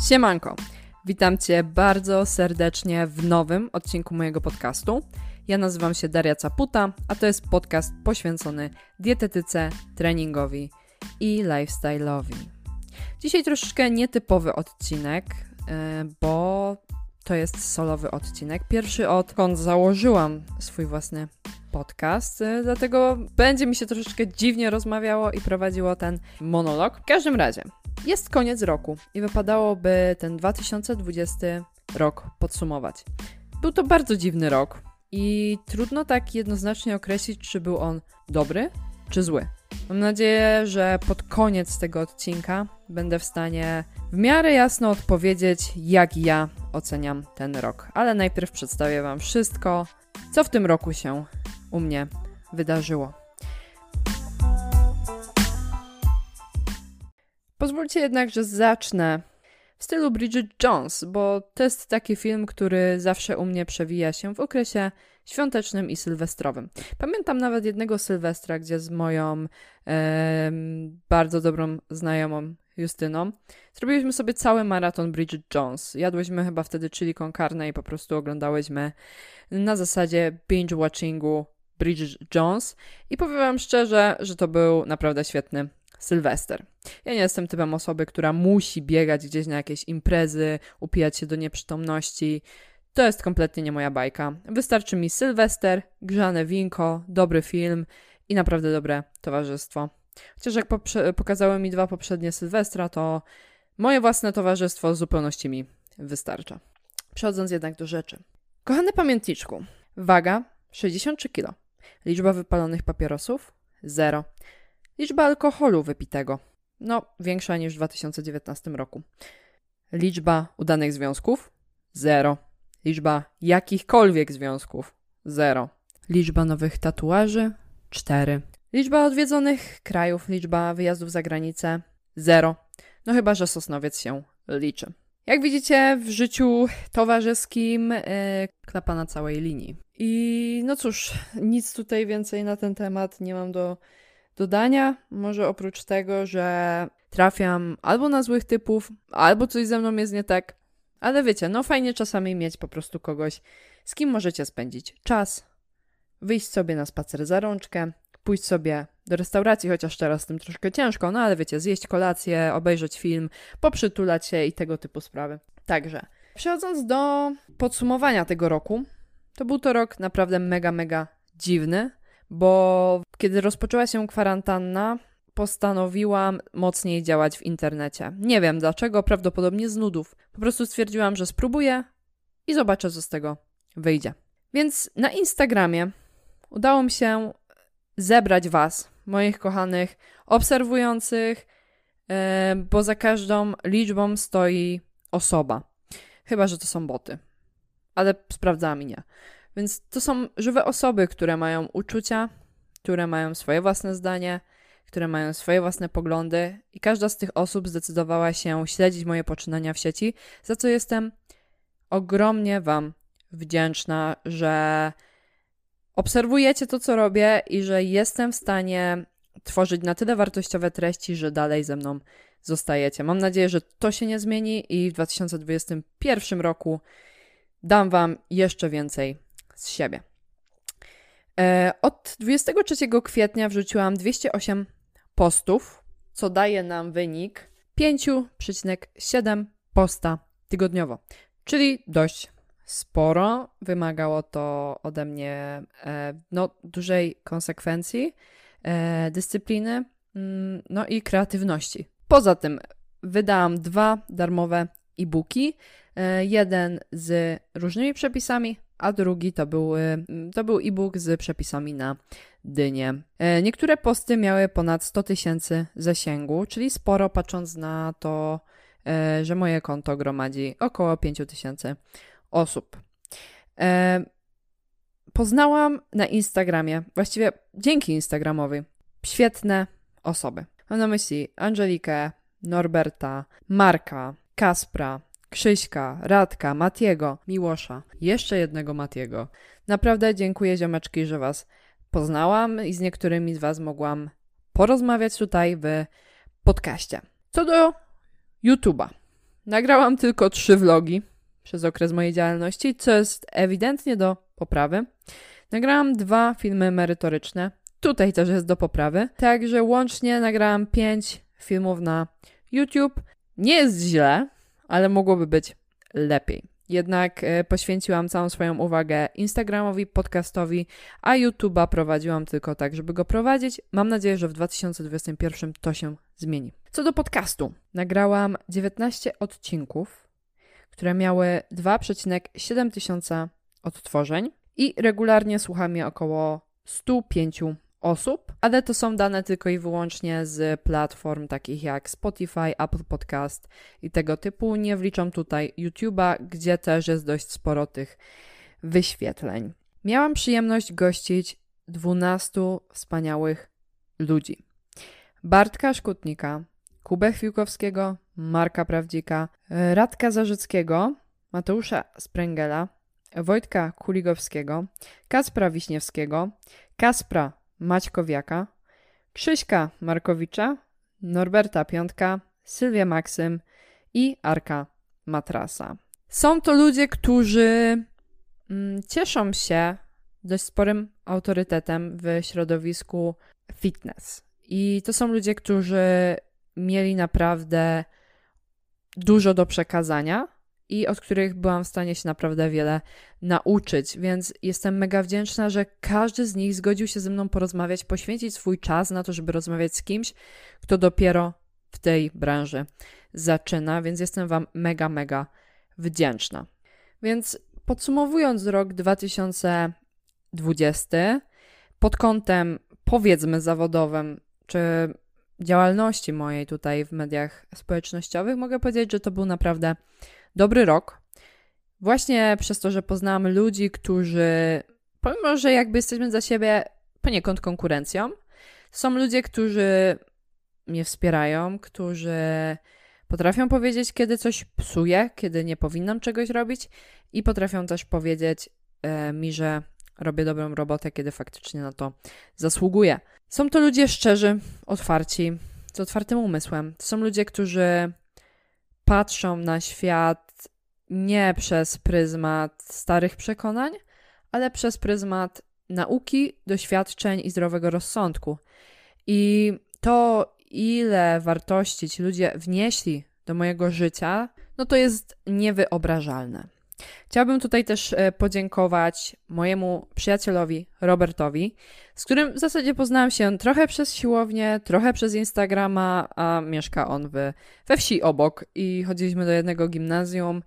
Siemanko! Witam Cię bardzo serdecznie w nowym odcinku mojego podcastu. Ja nazywam się Daria Caputa, a to jest podcast poświęcony dietetyce, treningowi i lifestyle'owi. Dzisiaj troszeczkę nietypowy odcinek, e, bo to jest solowy odcinek. Pierwszy odkąd założyłam swój własny podcast, e, dlatego będzie mi się troszeczkę dziwnie rozmawiało i prowadziło ten monolog. W każdym razie, jest koniec roku i wypadałoby ten 2020 rok podsumować. Był to bardzo dziwny rok i trudno tak jednoznacznie określić, czy był on dobry czy zły. Mam nadzieję, że pod koniec tego odcinka będę w stanie w miarę jasno odpowiedzieć, jak ja oceniam ten rok. Ale najpierw przedstawię Wam wszystko, co w tym roku się u mnie wydarzyło. Pozwólcie jednak, że zacznę w stylu Bridget Jones, bo to jest taki film, który zawsze u mnie przewija się w okresie świątecznym i sylwestrowym. Pamiętam nawet jednego sylwestra, gdzie z moją e, bardzo dobrą znajomą Justyną zrobiliśmy sobie cały maraton Bridget Jones. Jadłyśmy chyba wtedy chili con carne i po prostu oglądałyśmy na zasadzie binge-watchingu Bridget Jones i powiem wam szczerze, że to był naprawdę świetny Sylwester. Ja nie jestem typem osoby, która musi biegać gdzieś na jakieś imprezy, upijać się do nieprzytomności. To jest kompletnie nie moja bajka. Wystarczy mi Sylwester, grzane winko, dobry film i naprawdę dobre towarzystwo. Chociaż jak pokazały mi dwa poprzednie Sylwestra, to moje własne towarzystwo w zupełności mi wystarcza. Przechodząc jednak do rzeczy. Kochany pamiętniczku, waga 63 kg. Liczba wypalonych papierosów 0. Liczba alkoholu wypitego. No, większa niż w 2019 roku. Liczba udanych związków? Zero. Liczba jakichkolwiek związków? Zero. Liczba nowych tatuaży? Cztery. Liczba odwiedzonych krajów, liczba wyjazdów za granicę? Zero. No chyba, że Sosnowiec się liczy. Jak widzicie, w życiu towarzyskim yy, klapa na całej linii. I no cóż, nic tutaj więcej na ten temat nie mam do dodania. Może oprócz tego, że trafiam albo na złych typów, albo coś ze mną jest nie tak. Ale wiecie, no fajnie czasami mieć po prostu kogoś, z kim możecie spędzić czas, wyjść sobie na spacer za rączkę, pójść sobie do restauracji, chociaż teraz z tym troszkę ciężko, no ale wiecie, zjeść kolację, obejrzeć film, poprzytulać się i tego typu sprawy. Także, przechodząc do podsumowania tego roku, to był to rok naprawdę mega, mega dziwny, bo kiedy rozpoczęła się kwarantanna, postanowiłam mocniej działać w internecie. Nie wiem dlaczego, prawdopodobnie z nudów. Po prostu stwierdziłam, że spróbuję i zobaczę, co z tego wyjdzie. Więc na Instagramie udało mi się zebrać Was, moich kochanych obserwujących, e, bo za każdą liczbą stoi osoba. Chyba, że to są boty. Ale sprawdzałam i nie. Więc to są żywe osoby, które mają uczucia, które mają swoje własne zdanie, które mają swoje własne poglądy, i każda z tych osób zdecydowała się śledzić moje poczynania w sieci, za co jestem ogromnie Wam wdzięczna, że obserwujecie to, co robię i że jestem w stanie tworzyć na tyle wartościowe treści, że dalej ze mną zostajecie. Mam nadzieję, że to się nie zmieni i w 2021 roku dam Wam jeszcze więcej z siebie. E, od 23 kwietnia wrzuciłam 208 postów, co daje nam wynik 5,7 posta tygodniowo, czyli dość sporo. Wymagało to ode mnie e, no, dużej konsekwencji, e, dyscypliny, mm, no i kreatywności. Poza tym wydałam dwa darmowe e-booki. Jeden z różnymi przepisami, a drugi to był, to był e-book z przepisami na dynie. E, niektóre posty miały ponad 100 tysięcy zasięgu, czyli sporo patrząc na to, e, że moje konto gromadzi około 5 tysięcy osób. E, poznałam na Instagramie, właściwie dzięki Instagramowi, świetne osoby. Mam na myśli Angelikę, Norberta, Marka, Kaspra, Krzyśka, Radka, Matiego, Miłosza, jeszcze jednego Matiego. Naprawdę dziękuję ziomeczki, że was poznałam i z niektórymi z was mogłam porozmawiać tutaj w podcaście. Co do YouTube'a. nagrałam tylko trzy vlogi przez okres mojej działalności, co jest ewidentnie do poprawy. Nagrałam dwa filmy merytoryczne. Tutaj też jest do poprawy. Także łącznie nagrałam pięć filmów na YouTube. Nie jest źle, ale mogłoby być lepiej. Jednak e, poświęciłam całą swoją uwagę Instagramowi, podcastowi, a YouTube'a prowadziłam tylko tak, żeby go prowadzić. Mam nadzieję, że w 2021 to się zmieni. Co do podcastu, nagrałam 19 odcinków, które miały 2,7 tysiąca odtworzeń i regularnie słucha mnie około 105 osób, ale to są dane tylko i wyłącznie z platform takich jak Spotify, Apple Podcast i tego typu. Nie wliczam tutaj YouTube'a, gdzie też jest dość sporo tych wyświetleń. Miałam przyjemność gościć 12 wspaniałych ludzi. Bartka Szkutnika, Kubę Chwiłkowskiego, Marka Prawdzika, Radka Zarzyckiego, Mateusza Sprengela, Wojtka Kuligowskiego, Kaspra Wiśniewskiego, Kaspra Maćkowiaka, Krzyśka Markowicza, Norberta Piątka, Sylwia Maksym i Arka Matrasa. Są to ludzie, którzy mm, cieszą się dość sporym autorytetem w środowisku fitness. I to są ludzie, którzy mieli naprawdę dużo do przekazania i od których byłam w stanie się naprawdę wiele nauczyć, więc jestem mega wdzięczna, że każdy z nich zgodził się ze mną porozmawiać, poświęcić swój czas na to, żeby rozmawiać z kimś, kto dopiero w tej branży zaczyna, więc jestem Wam mega, mega wdzięczna. Więc podsumowując rok 2020 pod kątem powiedzmy zawodowym, czy działalności mojej tutaj w mediach społecznościowych, mogę powiedzieć, że to był naprawdę dobry rok. Właśnie przez to, że poznałam ludzi, którzy, pomimo że jakby jesteśmy za siebie poniekąd konkurencją, są ludzie, którzy mnie wspierają, którzy potrafią powiedzieć, kiedy coś psuje, kiedy nie powinnam czegoś robić, i potrafią też powiedzieć e, mi, że robię dobrą robotę, kiedy faktycznie na to zasługuję. Są to ludzie szczerzy, otwarci, z otwartym umysłem. To są ludzie, którzy patrzą na świat nie przez pryzmat starych przekonań, ale przez pryzmat nauki, doświadczeń i zdrowego rozsądku. I to, ile wartości ci ludzie wnieśli do mojego życia, no to jest niewyobrażalne. Chciałabym tutaj też e, podziękować mojemu przyjacielowi Robertowi, z którym w zasadzie poznałam się trochę przez siłownię, trochę przez Instagrama, a mieszka on w, we wsi obok i chodziliśmy do jednego gimnazjum,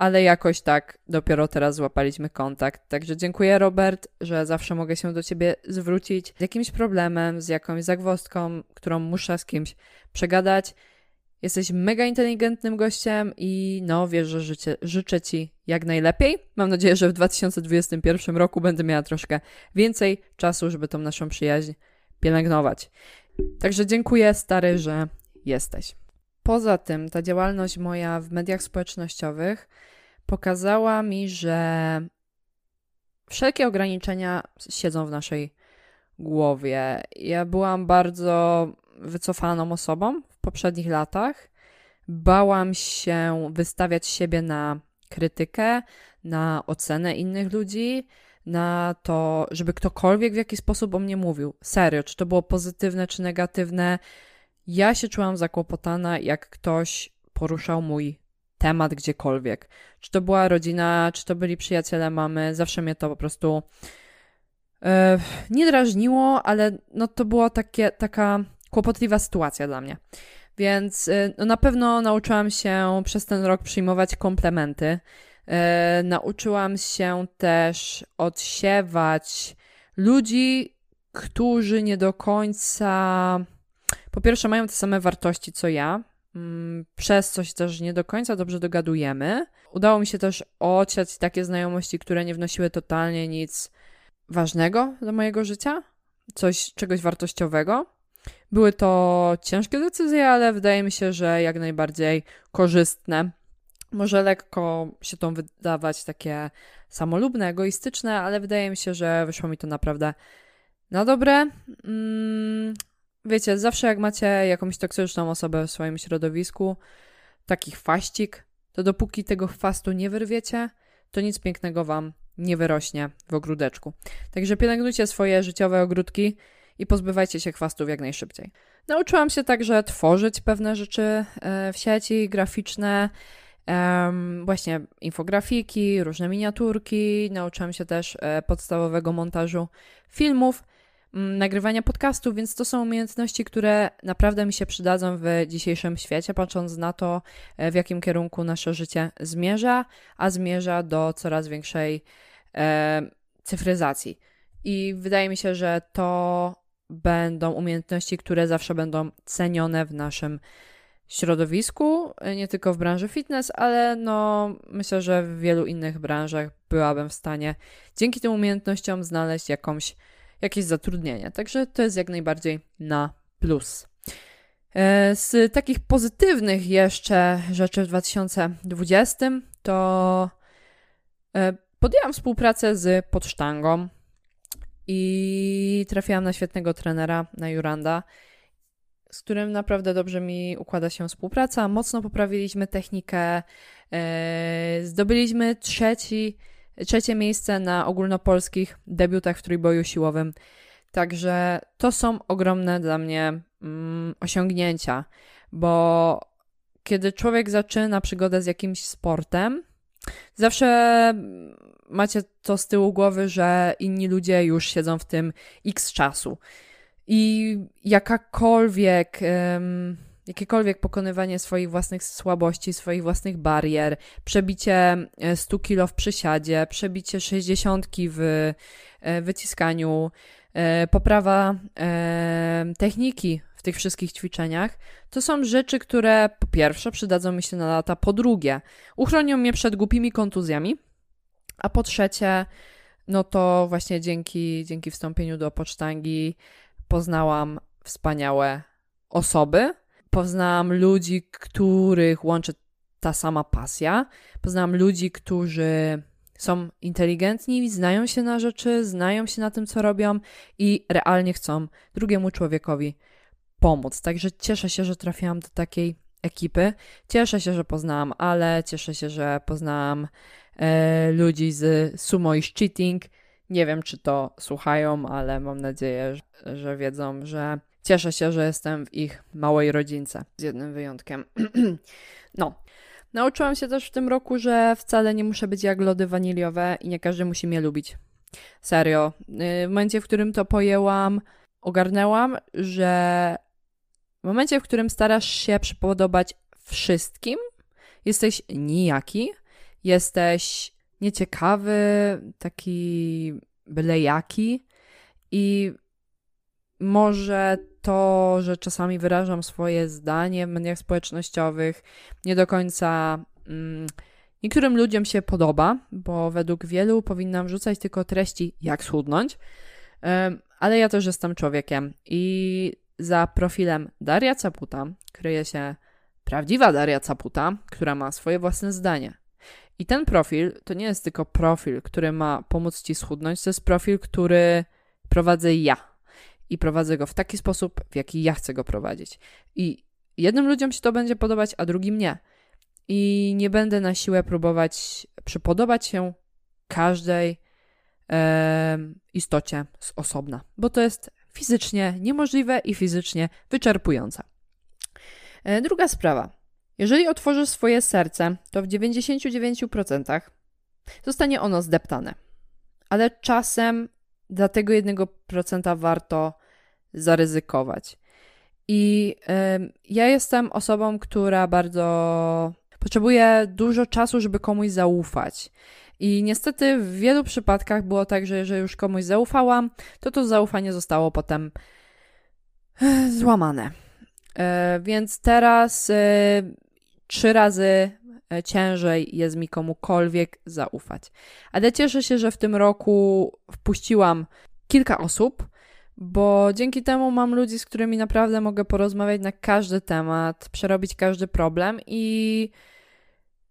ale jakoś tak dopiero teraz złapaliśmy kontakt. Także dziękuję Robert, że zawsze mogę się do ciebie zwrócić z jakimś problemem, z jakąś zagwostką, którą muszę z kimś przegadać. Jesteś mega inteligentnym gościem i no wiesz, że życie, życzę Ci jak najlepiej. Mam nadzieję, że w 2021 roku będę miała troszkę więcej czasu, żeby tą naszą przyjaźń pielęgnować. Także dziękuję, stary, że jesteś. Poza tym, ta działalność moja w mediach społecznościowych pokazała mi, że wszelkie ograniczenia siedzą w naszej głowie. Ja byłam bardzo wycofaną osobą w poprzednich latach. Bałam się wystawiać siebie na krytykę, na ocenę innych ludzi, na to, żeby ktokolwiek w jakiś sposób o mnie mówił. Serio, czy to było pozytywne, czy negatywne. Ja się czułam zakłopotana, jak ktoś poruszał mój temat gdziekolwiek. Czy to była rodzina, czy to byli przyjaciele mamy, zawsze mnie to po prostu e, nie drażniło, ale no to była taka kłopotliwa sytuacja dla mnie. Więc y, no, na pewno nauczyłam się przez ten rok przyjmować komplementy. E, nauczyłam się też odsiewać ludzi, którzy nie do końca, po pierwsze, mają te same wartości co ja, mm, przez coś też nie do końca dobrze dogadujemy. Udało mi się też ociać takie znajomości, które nie wnosiły totalnie nic ważnego do mojego życia, coś, czegoś wartościowego. Były to ciężkie decyzje, ale wydaje mi się, że jak najbardziej korzystne. Może lekko się to wydawać takie samolubne, egoistyczne, ale wydaje mi się, że wyszło mi to naprawdę na dobre. Wiecie, zawsze jak macie jakąś toksyczną osobę w swoim środowisku, taki faścik, to dopóki tego chwastu nie wyrwiecie, to nic pięknego wam nie wyrośnie w ogródeczku. Także pielęgnujcie swoje życiowe ogródki i pozbywajcie się chwastów jak najszybciej. Nauczyłam się także tworzyć pewne rzeczy e, w sieci graficzne, właśnie infografiki, różne miniaturki. Nauczyłam się też e, podstawowego montażu filmów, nagrywania podcastów, więc to są umiejętności, które naprawdę mi się przydadzą w dzisiejszym świecie, patrząc na to, e, w jakim kierunku nasze życie zmierza, a zmierza do coraz większej e, cyfryzacji. I wydaje mi się, że to będą umiejętności, które zawsze będą cenione w naszym środowisku, nie tylko w branży fitness, ale no myślę, że w wielu innych branżach byłabym w stanie dzięki tym umiejętnościom znaleźć jakąś, jakieś zatrudnienie. Także to jest jak najbardziej na plus. E, z takich pozytywnych jeszcze rzeczy w 2020 to e, podjęłam współpracę z Podsztangą i trafiłam na świetnego trenera, na Juranda, z którym naprawdę dobrze mi układa się współpraca. Mocno poprawiliśmy technikę, e, zdobyliśmy trzeci, trzecie miejsce na ogólnopolskich debiutach w trójboju siłowym. Także to są ogromne dla mnie mm, osiągnięcia, bo kiedy człowiek zaczyna przygodę z jakimś sportem, zawsze macie to z tyłu głowy, że inni ludzie już siedzą w tym x czasu. I jakakolwiek, jakiekolwiek pokonywanie swoich własnych słabości, swoich własnych barier, przebicie 100 e, kilo w przysiadzie, przebicie 60 w e, wyciskaniu, e, poprawa techniki w tych wszystkich ćwiczeniach, to są rzeczy, które po pierwsze przydadzą mi się na lata, po drugie uchronią mnie przed głupimi kontuzjami, a po trzecie, no to właśnie dzięki, dzięki wstąpieniu do pocztangi poznałam wspaniałe osoby, poznałam ludzi, których łączy ta sama pasja, poznałam ludzi, którzy są inteligentni, znają się na rzeczy, znają się na tym, co robią i realnie chcą drugiemu człowiekowi pomóc. Także cieszę się, że trafiłam do takiej ekipy. Cieszę się, że poznałam Ale, cieszę się, że poznałam e, ludzi z Sumo i Cheating. Nie wiem, czy to słuchają, ale mam nadzieję, że, że wiedzą, że cieszę się, że jestem w ich małej rodzince, z jednym wyjątkiem. no. Nauczyłam się też w tym roku, że wcale nie muszę być jak lody waniliowe i nie każdy musi mnie lubić. Serio. Y, w momencie, w którym to pojęłam, ogarnęłam, że w momencie, w którym starasz się przypodobać wszystkim, jesteś nijaki, jesteś nieciekawy, taki byle jaki i może to, że czasami wyrażam swoje zdanie w mediach społecznościowych, nie do końca mm, niektórym ludziom się podoba, bo według wielu powinnam rzucać tylko treści, jak schudnąć, ale ja też jestem człowiekiem i za profilem Daria Caputa kryje się prawdziwa Daria Caputa, która ma swoje własne zdanie. I ten profil to nie jest tylko profil, który ma pomóc ci schudnąć, to jest profil, który prowadzę ja. I prowadzę go w taki sposób, w jaki ja chcę go prowadzić. I jednym ludziom się to będzie podobać, a drugim nie. I nie będę na siłę próbować przypodobać się każdej e, istocie z osobna, bo to jest fizycznie niemożliwe i fizycznie wyczerpujące. E, druga sprawa. Jeżeli otworzysz swoje serce, to w 99% zostanie ono zdeptane. Ale czasem dla tego 1% warto zaryzykować. I ja jestem osobą, która bardzo potrzebuje dużo czasu, żeby komuś zaufać. I niestety w wielu przypadkach było tak, że jeżeli już komuś zaufałam, to to zaufanie zostało potem złamane. E, więc teraz e, trzy razy e, ciężej jest mi komukolwiek zaufać. Ale cieszę się, że w tym roku wpuściłam kilka osób, bo dzięki temu mam ludzi, z którymi naprawdę mogę porozmawiać na każdy temat, przerobić każdy problem i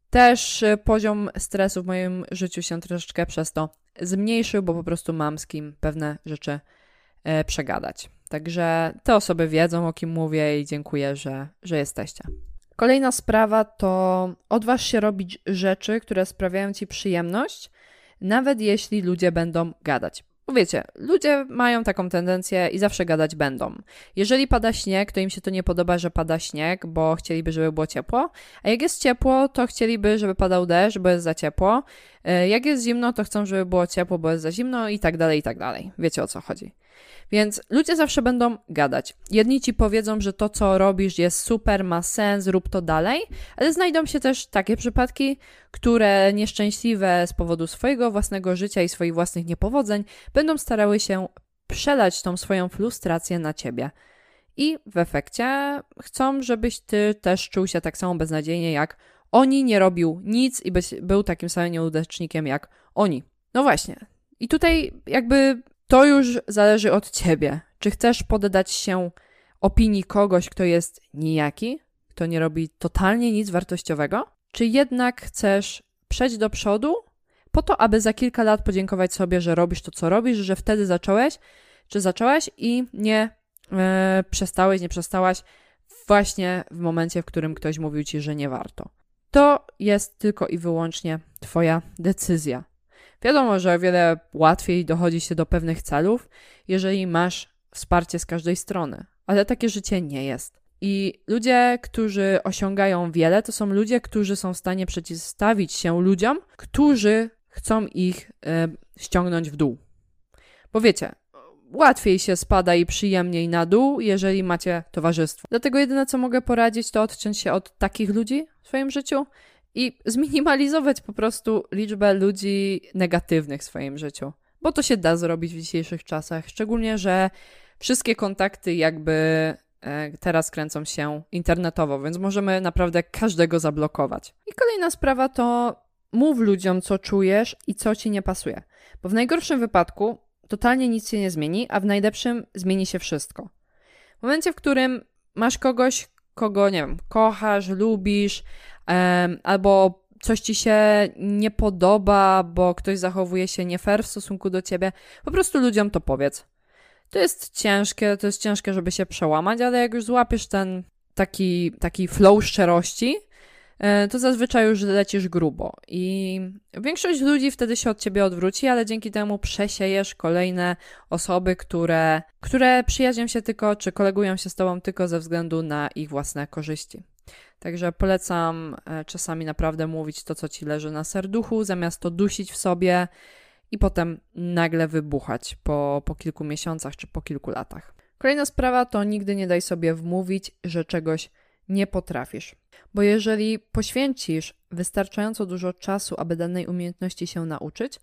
też e, poziom stresu w moim życiu się troszeczkę przez to zmniejszył, bo po prostu mam z kim pewne rzeczy e, przegadać. Także te osoby wiedzą, o kim mówię i dziękuję, że, że jesteście. Kolejna sprawa to odważ się robić rzeczy, które sprawiają ci przyjemność, nawet jeśli ludzie będą gadać. Wiecie, ludzie mają taką tendencję i zawsze gadać będą. Jeżeli pada śnieg, to im się to nie podoba, że pada śnieg, bo chcieliby, żeby było ciepło. A jak jest ciepło, to chcieliby, żeby padał deszcz, bo jest za ciepło. E, jak jest zimno, to chcą, żeby było ciepło, bo jest za zimno i tak dalej, i tak dalej. Wiecie o co chodzi. Więc ludzie zawsze będą gadać. Jedni ci powiedzą, że to, co robisz, jest super, ma sens, rób to dalej, ale znajdą się też takie przypadki, które nieszczęśliwe z powodu swojego własnego życia i swoich własnych niepowodzeń będą starały się przelać tą swoją frustrację na ciebie. I w efekcie chcą, żebyś ty też czuł się tak samo beznadziejnie jak oni, nie robił nic i był takim samym nieudacznikiem jak oni. No właśnie. I tutaj jakby to już zależy od ciebie. Czy chcesz poddać się opinii kogoś, kto jest nijaki, kto nie robi totalnie nic wartościowego? Czy jednak chcesz przejść do przodu po to, aby za kilka lat podziękować sobie, że robisz to, co robisz, że wtedy zacząłeś, czy zacząłeś i nie e, przestałeś, nie przestałaś właśnie w momencie, w którym ktoś mówił ci, że nie warto. To jest tylko i wyłącznie Twoja decyzja. Wiadomo, że o wiele łatwiej dochodzi się do pewnych celów, jeżeli masz wsparcie z każdej strony, ale takie życie nie jest. I ludzie, którzy osiągają wiele, to są ludzie, którzy są w stanie przeciwstawić się ludziom, którzy chcą ich y, ściągnąć w dół. Bo wiecie, łatwiej się spada i przyjemniej na dół, jeżeli macie towarzystwo. Dlatego jedyne, co mogę poradzić, to odciąć się od takich ludzi w swoim życiu i zminimalizować po prostu liczbę ludzi negatywnych w swoim życiu. Bo to się da zrobić w dzisiejszych czasach, szczególnie, że wszystkie kontakty jakby e, teraz kręcą się internetowo, więc możemy naprawdę każdego zablokować. I kolejna sprawa to mów ludziom, co czujesz i co ci nie pasuje. Bo w najgorszym wypadku totalnie nic się nie zmieni, a w najlepszym zmieni się wszystko. W momencie, w którym masz kogoś, kogo, nie wiem, kochasz, lubisz, albo coś ci się nie podoba, bo ktoś zachowuje się nie fair w stosunku do ciebie, po prostu ludziom to powiedz. To jest ciężkie, to jest ciężkie, żeby się przełamać, ale jak już złapiesz ten taki, taki flow szczerości, to zazwyczaj już lecisz grubo. I większość ludzi wtedy się od ciebie odwróci, ale dzięki temu przesiejesz kolejne osoby, które, które przyjaźnią się tylko, czy kolegują się z tobą tylko ze względu na ich własne korzyści. Także polecam e, czasami naprawdę mówić to, co ci leży na serduchu, zamiast to dusić w sobie i potem nagle wybuchać po, po kilku miesiącach czy po kilku latach. Kolejna sprawa to nigdy nie daj sobie wmówić, że czegoś nie potrafisz. Bo jeżeli poświęcisz wystarczająco dużo czasu, aby danej umiejętności się nauczyć,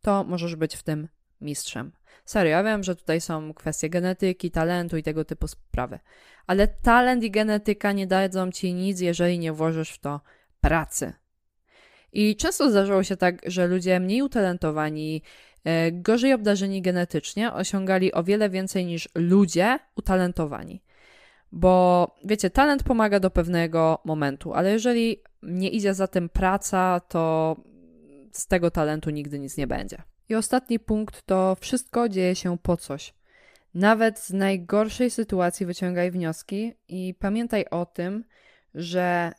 to możesz być w tym mistrzem. Serio, ja wiem, że tutaj są kwestie genetyki, talentu i tego typu sprawy, ale talent i genetyka nie dadzą ci nic, jeżeli nie włożysz w to pracy. I często zdarzało się tak, że ludzie mniej utalentowani, e, gorzej obdarzeni genetycznie osiągali o wiele więcej niż ludzie utalentowani. Bo wiecie, talent pomaga do pewnego momentu, ale jeżeli nie idzie za tym praca, to z tego talentu nigdy nic nie będzie. I ostatni punkt to wszystko dzieje się po coś. Nawet z najgorszej sytuacji wyciągaj wnioski i pamiętaj o tym, że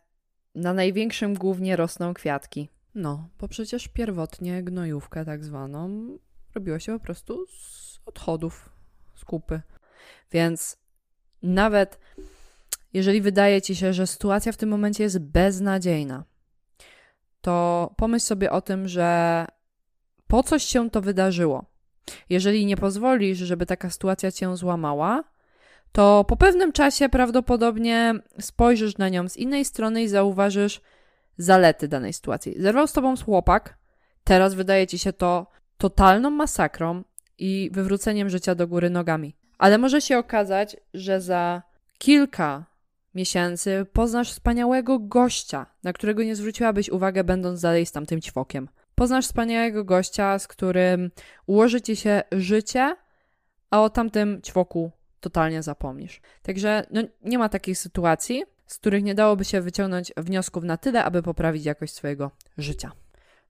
na największym głównie rosną kwiatki. No, bo przecież pierwotnie gnojówkę tak zwaną robiło się po prostu z odchodów, z kupy. Więc nawet jeżeli wydaje ci się, że sytuacja w tym momencie jest beznadziejna, to pomyśl sobie o tym, że po coś się to wydarzyło. Jeżeli nie pozwolisz, żeby taka sytuacja cię złamała, to po pewnym czasie prawdopodobnie spojrzysz na nią z innej strony i zauważysz zalety danej sytuacji. Zerwał z tobą chłopak, teraz wydaje ci się to totalną masakrą i wywróceniem życia do góry nogami. Ale może się okazać, że za kilka miesięcy poznasz wspaniałego gościa, na którego nie zwróciłabyś uwagę, będąc dalej z tamtym ćwokiem. Poznasz wspaniałego gościa, z którym ułoży ci się życie, a o tamtym ćwoku totalnie zapomnisz. Także no, nie ma takiej sytuacji, z których nie dałoby się wyciągnąć wniosków na tyle, aby poprawić jakość swojego życia.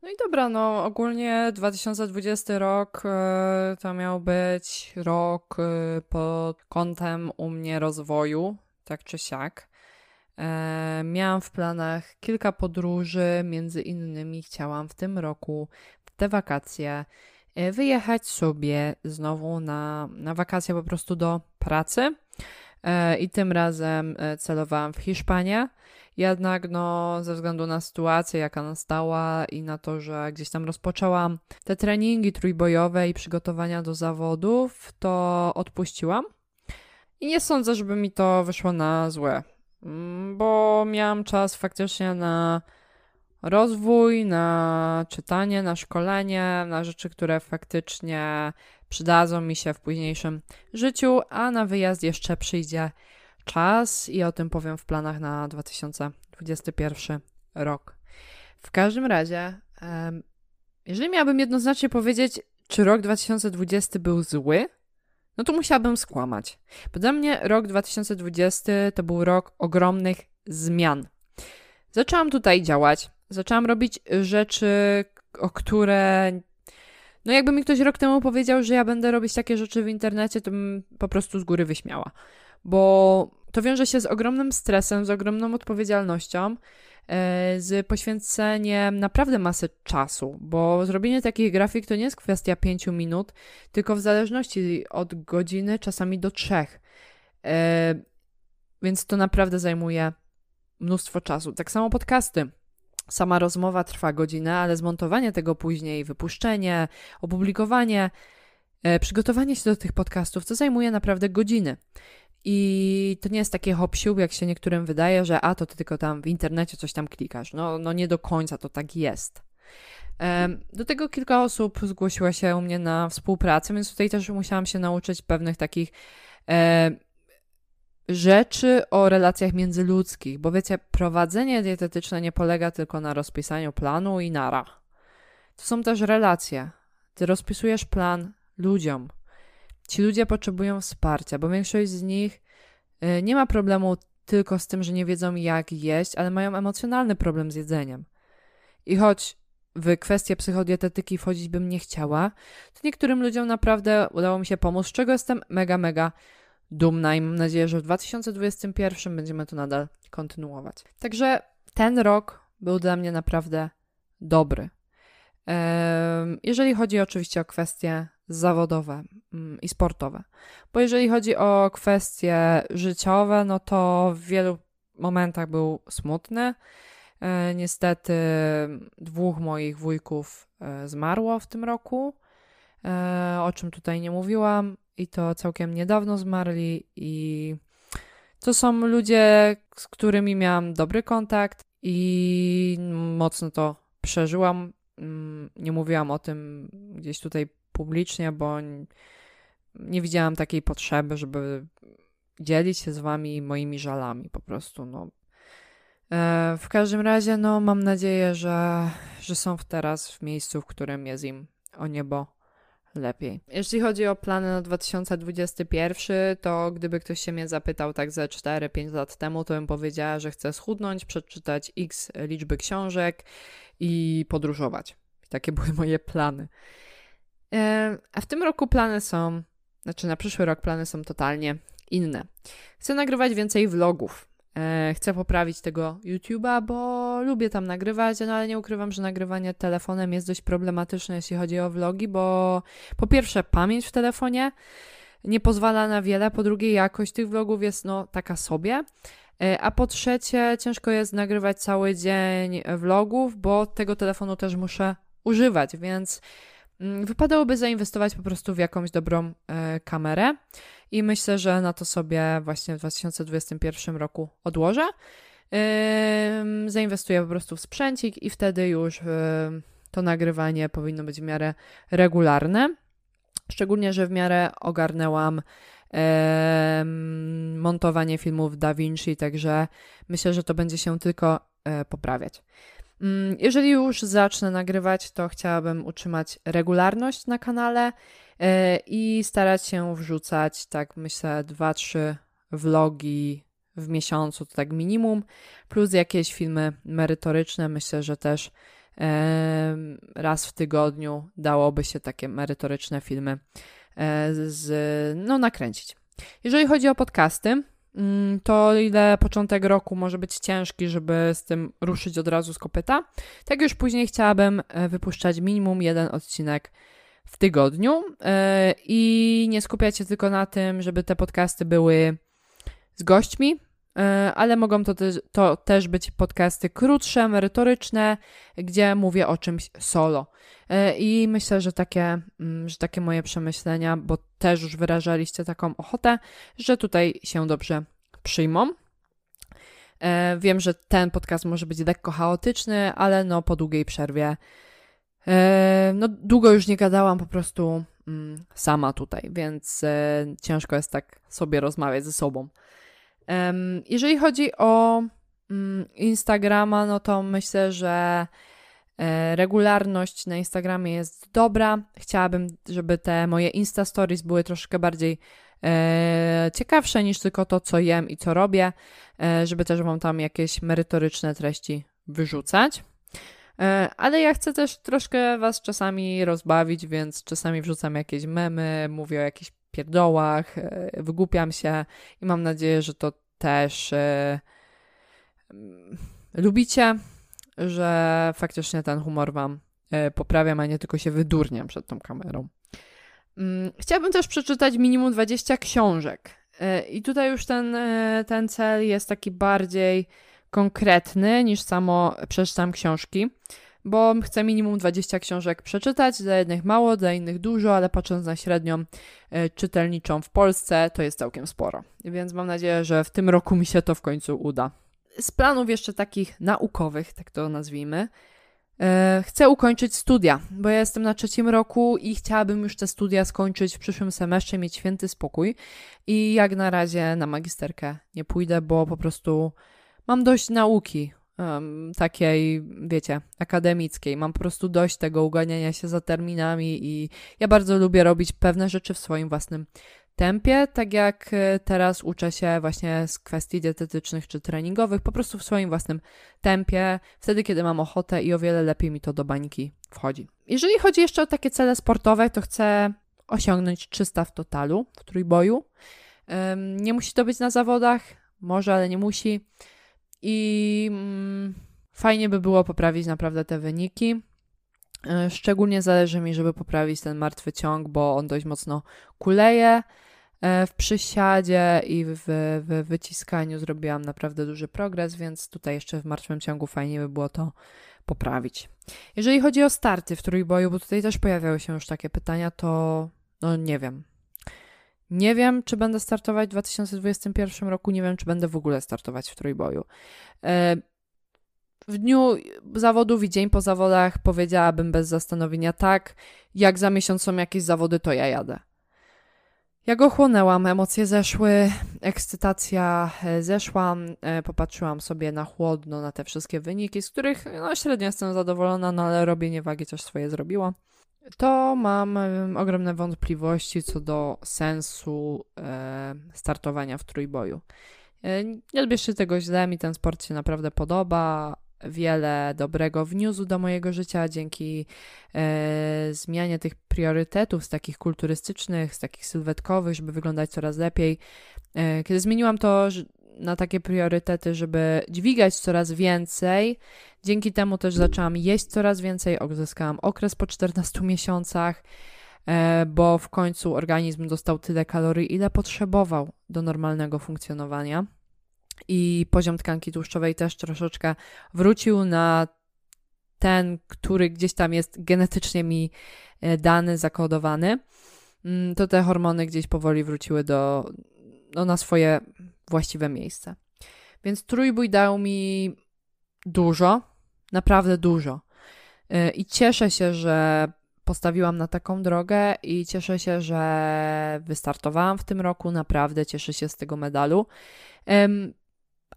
No i dobra, no ogólnie 2020 rok y, to miał być rok y, pod kątem u mnie rozwoju, tak czy siak. E, miałam w planach kilka podróży, między innymi chciałam w tym roku, w te wakacje, e, wyjechać sobie znowu na, na wakacje po prostu do pracy. E, I tym razem e, celowałam w Hiszpanię. Jednak no, ze względu na sytuację, jaka nastała i na to, że gdzieś tam rozpoczęłam te treningi trójbojowe i przygotowania do zawodów, to odpuściłam. I nie sądzę, żeby mi to wyszło na złe, mm, bo miałam czas faktycznie na rozwój, na czytanie, na szkolenie, na rzeczy, które faktycznie przydadzą mi się w późniejszym życiu, a na wyjazd jeszcze przyjdzie czas i o tym powiem w planach na 2021 rok. W każdym razie, jeżeli miałabym jednoznacznie powiedzieć, czy rok 2020 był zły, no to musiałabym skłamać. Bo dla mnie rok 2020 to był rok ogromnych zmian. Zaczęłam tutaj działać, zaczęłam robić rzeczy, o które. No, jakby mi ktoś rok temu powiedział, że ja będę robić takie rzeczy w internecie, to bym po prostu z góry wyśmiała. Bo to wiąże się z ogromnym stresem, z ogromną odpowiedzialnością, e, z poświęceniem naprawdę masy czasu, bo zrobienie takich grafik to nie jest kwestia pięciu minut, tylko w zależności od godziny, czasami do trzech. E, więc to naprawdę zajmuje mnóstwo czasu. Tak samo podcasty. Sama rozmowa trwa godzinę, ale zmontowanie tego później, wypuszczenie, opublikowanie, e, przygotowanie się do tych podcastów to zajmuje naprawdę godziny. I to nie jest takie hop jak się niektórym wydaje, że a to ty tylko tam w internecie coś tam klikasz. No, no nie do końca to tak jest. Do tego kilka osób zgłosiło się u mnie na współpracę, więc tutaj też musiałam się nauczyć pewnych takich e, rzeczy o relacjach międzyludzkich, bo wiecie, prowadzenie dietetyczne nie polega tylko na rozpisaniu planu i nara. To są też relacje. Ty rozpisujesz plan ludziom, Ci ludzie potrzebują wsparcia, bo większość z nich y, nie ma problemu tylko z tym, że nie wiedzą jak jeść, ale mają emocjonalny problem z jedzeniem. I choć w kwestię psychodietetyki wchodzić bym nie chciała, to niektórym ludziom naprawdę udało mi się pomóc, z czego jestem mega, mega dumna i mam nadzieję, że w 2021 będziemy to nadal kontynuować. Także ten rok był dla mnie naprawdę dobry. Jeżeli chodzi oczywiście o kwestie zawodowe mm, i sportowe. Bo jeżeli chodzi o kwestie życiowe, no to w wielu momentach był smutny. E, niestety dwóch moich wujków e, zmarło w tym roku, o czym tutaj nie mówiłam, i to całkiem niedawno zmarli. I to są ludzie, z którymi miałam dobry kontakt, i mocno to przeżyłam. Mm, nie mówiłam o tym gdzieś tutaj publicznie, bo nie widziałam takiej potrzeby, żeby dzielić się z wami moimi żalami po prostu, no. E, w każdym razie, no, mam nadzieję, że, że są teraz w miejscu, w którym jest im o niebo lepiej. Jeśli chodzi o plany na 2021, to gdyby ktoś się mnie zapytał tak ze 4-5 lat temu, to bym powiedziała, że chcę schudnąć, przeczytać x liczby książek i podróżować. Takie były moje plany. A w tym roku plany są, znaczy na przyszły rok plany są totalnie inne. Chcę nagrywać więcej vlogów. E, chcę poprawić tego YouTube'a, bo lubię tam nagrywać, no ale nie ukrywam, że nagrywanie telefonem jest dość problematyczne, jeśli chodzi o vlogi, bo po pierwsze pamięć w telefonie nie pozwala na wiele, po drugie jakość tych vlogów jest no taka sobie, e, a po trzecie ciężko jest nagrywać cały dzień vlogów, bo tego telefonu też muszę używać, więc Mm, wypadałoby zainwestować po prostu w jakąś dobrą e, kamerę i myślę, że na to sobie właśnie w 2021 roku odłożę. E, zainwestuję po prostu w sprzęcik i wtedy już e, to nagrywanie powinno być w miarę regularne. Szczególnie, że w miarę ogarnęłam e, montowanie filmów DaVinci, także myślę, że to będzie się tylko e, poprawiać. Jeżeli już zacznę nagrywać, to chciałabym utrzymać regularność na kanale i starać się wrzucać, tak myślę, 2-3 vlogi w miesiącu, to tak minimum, plus jakieś filmy merytoryczne. Myślę, że też raz w tygodniu dałoby się takie merytoryczne filmy e, z, no, nakręcić. Jeżeli chodzi o podcasty, mm, to ile początek roku może być ciężki, żeby z tym ruszyć od razu z kopyta, tak już później chciałabym e, wypuszczać minimum jeden odcinek w tygodniu e, i nie skupiać się tylko na tym, żeby te podcasty były z gośćmi, e, ale mogą to, te, to też być podcasty krótsze, merytoryczne, gdzie mówię o czymś solo. E, I myślę, że takie, mm, że takie moje przemyślenia, bo też już wyrażaliście taką ochotę, że tutaj się dobrze przyjmą. Wiem, że ten podcast może być lekko chaotyczny, ale no po długiej przerwie no, długo już nie gadałam po prostu mm, sama tutaj, więc e, ciężko jest tak sobie rozmawiać ze sobą. Jeżeli chodzi o mm, Instagrama, no to myślę, że e, regularność na Instagramie jest dobra. Chciałabym, żeby te moje Insta Stories były troszkę bardziej ciekawsze niż tylko to, co jem i co robię, żeby też Wam tam jakieś merytoryczne treści wyrzucać. E, ale ja chcę też troszkę was czasami rozbawić, więc czasami wrzucam jakieś memy, mówię o jakichś pierdołach, e, wygłupiam się i mam nadzieję, że to też e, mm, lubicie, że faktycznie ten humor wam poprawiam, a nie tylko się wydurniam przed tą kamerą. Mm, chciałabym też przeczytać minimum 20 książek. I tutaj już ten, ten cel jest taki bardziej konkretny niż samo przeczytam książki, bo chcę minimum 20 książek przeczytać, dla jednych mało, dla innych dużo, ale patrząc na średnią e, czytelniczą w Polsce, to jest całkiem sporo. Więc mam nadzieję, że w tym roku mi się to w końcu uda. Z planów jeszcze takich naukowych, tak to nazwijmy, e, Chcę ukończyć studia, bo ja jestem na trzecim roku i chciałabym już te studia skończyć w przyszłym semestrze, mieć święty spokój. I jak na razie na magisterkę nie pójdę, bo po prostu mam dość nauki um, takiej, wiecie, akademickiej. Mam po prostu dość tego uganiania się za terminami i ja bardzo lubię robić pewne rzeczy w swoim własnym tempie, tak jak e, teraz uczę się właśnie z kwestii dietetycznych czy treningowych, po prostu w swoim własnym tempie, wtedy kiedy mam ochotę i o wiele lepiej mi to do bańki wchodzi. Jeżeli chodzi jeszcze o takie cele sportowe, to chcę osiągnąć 300 w totalu w trójboju. Nie musi to być na zawodach, może, ale nie musi. I mm, fajnie by było poprawić naprawdę te wyniki. E, szczególnie zależy mi, żeby poprawić ten martwy ciąg, bo on dość mocno kuleje. E, w przysiadzie i w, w wyciskaniu zrobiłam naprawdę duży progres, więc tutaj jeszcze w martwym ciągu fajnie by było to poprawić. Jeżeli chodzi o starty w trójboju, bo tutaj też pojawiały się już takie pytania, to no nie wiem. Nie wiem, czy będę startować w 2021 roku, nie wiem, czy będę w ogóle startować w trójboju. E, w dniu zawodów i dzień po zawodach powiedziałabym bez zastanowienia tak, jak za miesiąc są jakieś zawody, to ja jadę. Ja go chłonęłam, emocje zeszły, ekscytacja e, zeszła, e, popatrzyłam sobie na chłodno na te wszystkie wyniki, z których no, średnio jestem zadowolona, no ale robienie wagi coś swoje zrobiło to mam ogromne wątpliwości co do sensu startowania w trójboju. E, nie odbierzcie tego źle, mi ten sport się naprawdę podoba. Wiele dobrego wniósł do mojego życia dzięki e, zmianie tych priorytetów z takich kulturystycznych, z takich sylwetkowych, żeby wyglądać coraz lepiej. E, kiedy zmieniłam to, na takie priorytety, żeby dźwigać coraz więcej. Dzięki temu też zaczęłam jeść coraz więcej, uzyskałam okres po 14 miesiącach, e, bo w końcu organizm dostał tyle kalorii, ile potrzebował do normalnego funkcjonowania. I poziom tkanki tłuszczowej też troszeczkę wrócił na ten, który gdzieś tam jest genetycznie mi e, dany, zakodowany. Mm, to te hormony gdzieś powoli wróciły do, no, na swoje właściwe miejsce. Więc trójbój dał mi dużo, naprawdę dużo. Y, I cieszę się, że postawiłam na taką drogę i cieszę się, że wystartowałam w tym roku. Naprawdę cieszę się z tego medalu.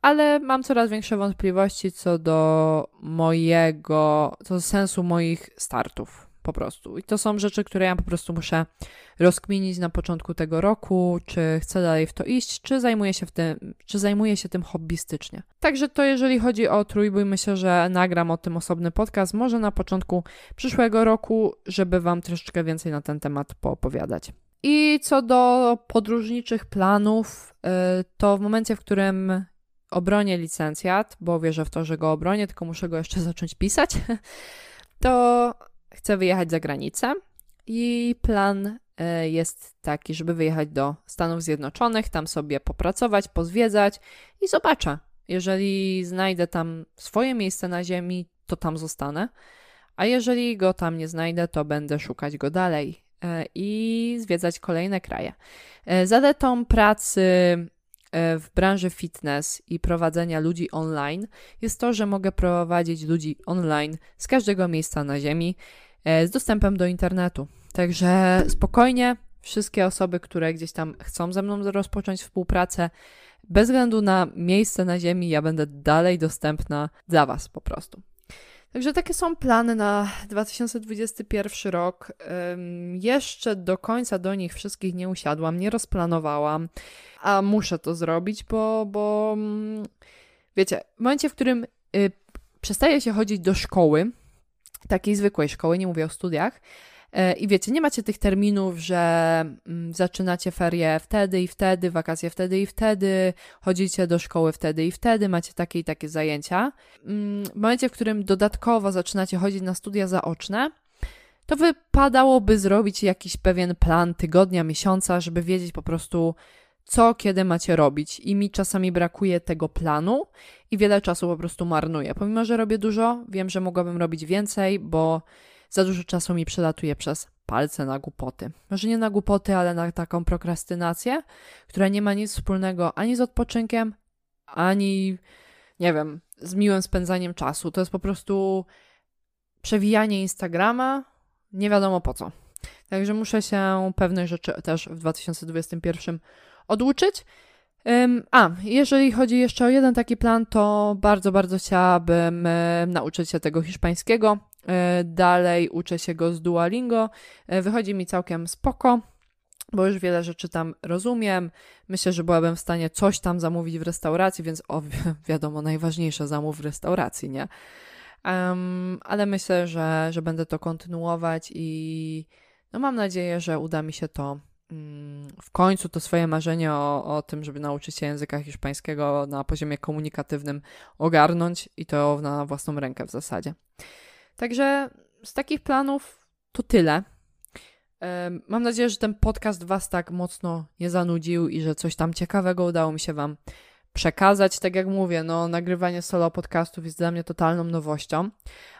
Ale mam coraz większe wątpliwości co do mojego, co do sensu moich startów po prostu. I to są rzeczy, które ja po prostu muszę rozkminić na początku tego roku, czy chcę dalej w to iść, czy zajmuję się, w tym, czy zajmuję się tym hobbystycznie. Także to jeżeli chodzi o trójbój, myślę, że nagram o tym osobny podcast, może na początku przyszłego roku, żeby Wam troszeczkę więcej na ten temat poopowiadać. I co do podróżniczych planów, y, to w momencie, w którym obronię licencjat, bo wierzę w to, że go obronię, tylko muszę go jeszcze zacząć pisać, to chcę wyjechać za granicę i plan y, jest taki, żeby wyjechać do Stanów Zjednoczonych, tam sobie popracować, pozwiedzać i zobaczę. Jeżeli znajdę tam swoje miejsce na ziemi, to tam zostanę, a jeżeli go tam nie znajdę, to będę szukać go dalej E, i zwiedzać kolejne kraje. E, zaletą pracy e, w branży fitness i prowadzenia ludzi online jest to, że mogę prowadzić ludzi online z każdego miejsca na Ziemi z dostępem do internetu. Także spokojnie, wszystkie osoby, które gdzieś tam chcą ze mną rozpocząć współpracę, bez względu na miejsce na Ziemi, ja będę dalej dostępna dla Was po prostu. Także takie są plany na 2021 rok. Jeszcze do końca do nich wszystkich nie usiadłam, nie rozplanowałam, a muszę to zrobić, bo, bo mm, wiecie, w momencie, w którym y, przestaje się chodzić do szkoły, takiej zwykłej szkoły, nie mówię o studiach, I wiecie, nie macie tych terminów, że mm, zaczynacie ferie wtedy i wtedy, wakacje wtedy i wtedy, chodzicie do szkoły wtedy i wtedy, macie takie i takie zajęcia. Mm, w momencie, w którym dodatkowo zaczynacie chodzić na studia zaoczne, to wypadałoby zrobić jakiś pewien plan tygodnia, miesiąca, żeby wiedzieć po prostu, co kiedy macie robić. I mi czasami brakuje tego planu i wiele czasu po prostu marnuję. Pomimo, że robię dużo, wiem, że mogłabym robić więcej, bo za dużo czasu mi przelatuje przez palce na głupoty. Może nie na głupoty, ale na taką prokrastynację, która nie ma nic wspólnego ani z odpoczynkiem, ani, nie wiem, z miłym spędzaniem czasu. To jest po prostu przewijanie Instagrama, nie wiadomo po co. Także muszę się pewnych rzeczy też w 2021 oduczyć. A, jeżeli chodzi jeszcze o jeden taki plan, to bardzo, bardzo chciałabym nauczyć się tego hiszpańskiego. E, dalej uczę się go z Duolingo. E, wychodzi mi całkiem spoko, bo już wiele rzeczy tam rozumiem. Myślę, że byłabym w stanie coś tam zamówić w restauracji, więc o, wiadomo, najważniejsze zamów w restauracji, nie? Um, ale myślę, że, że będę to kontynuować i no mam nadzieję, że uda mi się to mm, w końcu to swoje marzenie o, o tym, żeby nauczyć się języka hiszpańskiego na poziomie komunikatywnym ogarnąć i to na własną rękę w zasadzie. Także z takich planów to tyle. Mam nadzieję, że ten podcast Was tak mocno nie zanudził i że coś tam ciekawego udało mi się Wam przekazać. Tak jak mówię, no, nagrywanie solo podcastów jest dla mnie totalną nowością,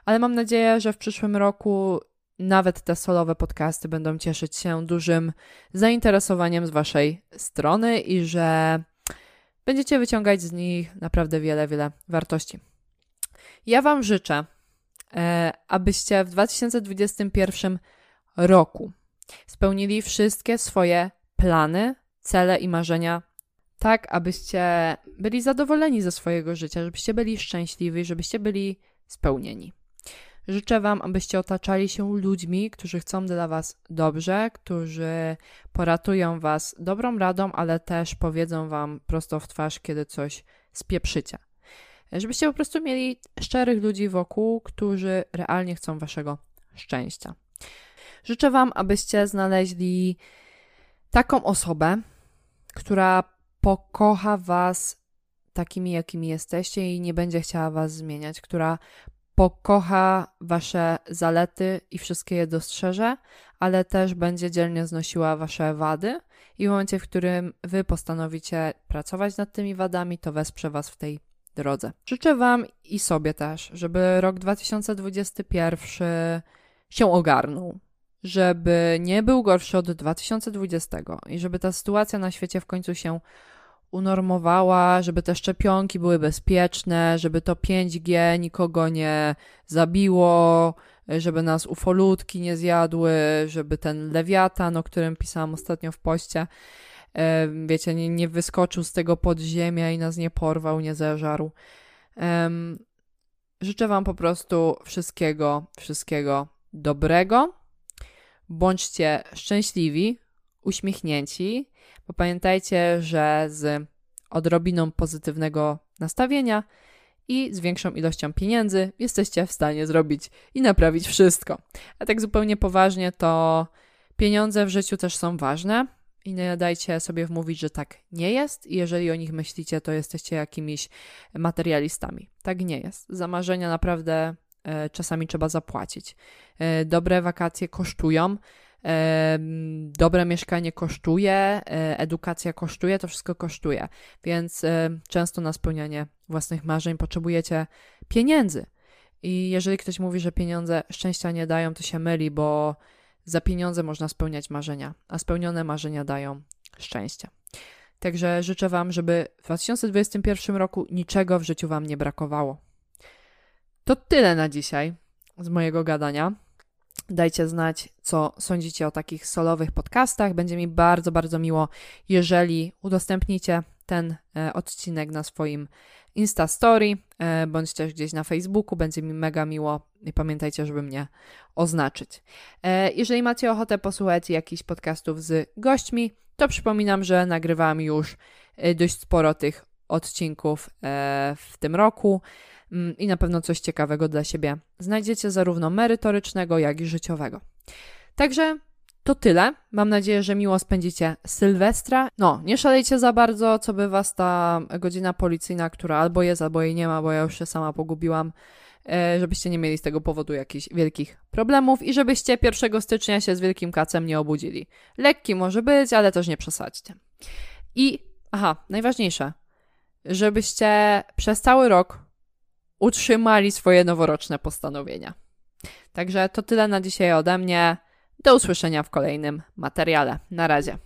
ale mam nadzieję, że w przyszłym roku nawet te solowe podcasty będą cieszyć się dużym zainteresowaniem z Waszej strony i że będziecie wyciągać z nich naprawdę wiele, wiele wartości. Ja Wam życzę, abyście w 2021 roku spełnili wszystkie swoje plany, cele i marzenia, tak abyście byli zadowoleni ze swojego życia, żebyście byli szczęśliwi, żebyście byli spełnieni. Życzę Wam, abyście otaczali się ludźmi, którzy chcą dla Was dobrze, którzy poratują Was dobrą radą, ale też powiedzą Wam prosto w twarz, kiedy coś spieprzycie żebyście po prostu mieli szczerych ludzi wokół, którzy realnie chcą waszego szczęścia. Życzę wam, abyście znaleźli taką osobę, która pokocha was takimi, jakimi jesteście i nie będzie chciała was zmieniać, która pokocha wasze zalety i wszystkie je dostrzeże, ale też będzie dzielnie znosiła wasze wady i w momencie, w którym wy postanowicie pracować nad tymi wadami, to wesprze was w tej drodze. Życzę Wam i sobie też, żeby rok 2021 się ogarnął, żeby nie był gorszy od 2020 i żeby ta sytuacja na świecie w końcu się unormowała, żeby te szczepionki były bezpieczne, żeby to 5G nikogo nie zabiło, żeby nas ufolutki nie zjadły, żeby ten lewiatan, o którym pisałam ostatnio w poście, wiecie, nie, nie wyskoczył z tego podziemia i nas nie porwał, nie zeżarł. życzę Wam po prostu wszystkiego, wszystkiego dobrego. Bądźcie szczęśliwi, uśmiechnięci, bo pamiętajcie, że z odrobiną pozytywnego nastawienia i z większą ilością pieniędzy jesteście w stanie zrobić i naprawić wszystko. A tak zupełnie poważnie to Pieniądze w życiu też są ważne i nie dajcie sobie wmówić, że tak nie jest. I jeżeli o nich myślicie, to jesteście jakimiś materialistami. Tak nie jest. Za marzenia naprawdę e, czasami trzeba zapłacić. E, dobre wakacje kosztują. E, dobre mieszkanie kosztuje, e, edukacja kosztuje, to wszystko kosztuje. Więc e, często na spełnianie własnych marzeń potrzebujecie pieniędzy. I jeżeli ktoś mówi, że pieniądze szczęścia nie dają, to się myli, bo za pieniądze można spełniać marzenia, a spełnione marzenia dają szczęście. Także życzę Wam, żeby w 2021 roku niczego w życiu Wam nie brakowało. To tyle na dzisiaj z mojego gadania. Dajcie znać, co sądzicie o takich solowych podcastach. Będzie mi bardzo, bardzo miło, jeżeli udostępnicie ten e, odcinek na swoim Insta Story, e, bądź też gdzieś na Facebooku. Będzie mi mega miło i pamiętajcie, żeby mnie oznaczyć. E, jeżeli macie ochotę posłuchać jakichś podcastów z gośćmi, to przypominam, że nagrywam już dość sporo tych odcinków w tym roku. Mm, i na pewno coś ciekawego dla siebie znajdziecie, zarówno merytorycznego, jak i życiowego. Także to tyle. Mam nadzieję, że miło spędzicie Sylwestra. No, nie szalejcie za bardzo, co by was ta godzina policyjna, która albo jest, albo jej nie ma, bo ja już się sama pogubiłam, e, żebyście nie mieli z tego powodu jakichś wielkich problemów i żebyście 1 stycznia się z wielkim kacem nie obudzili. Lekki może być, ale też nie przesadźcie. I, aha, najważniejsze, żebyście przez cały rok utrzymali swoje noworoczne postanowienia. Także to tyle na dzisiaj ode mnie. Do usłyszenia w kolejnym materiale. Na razie.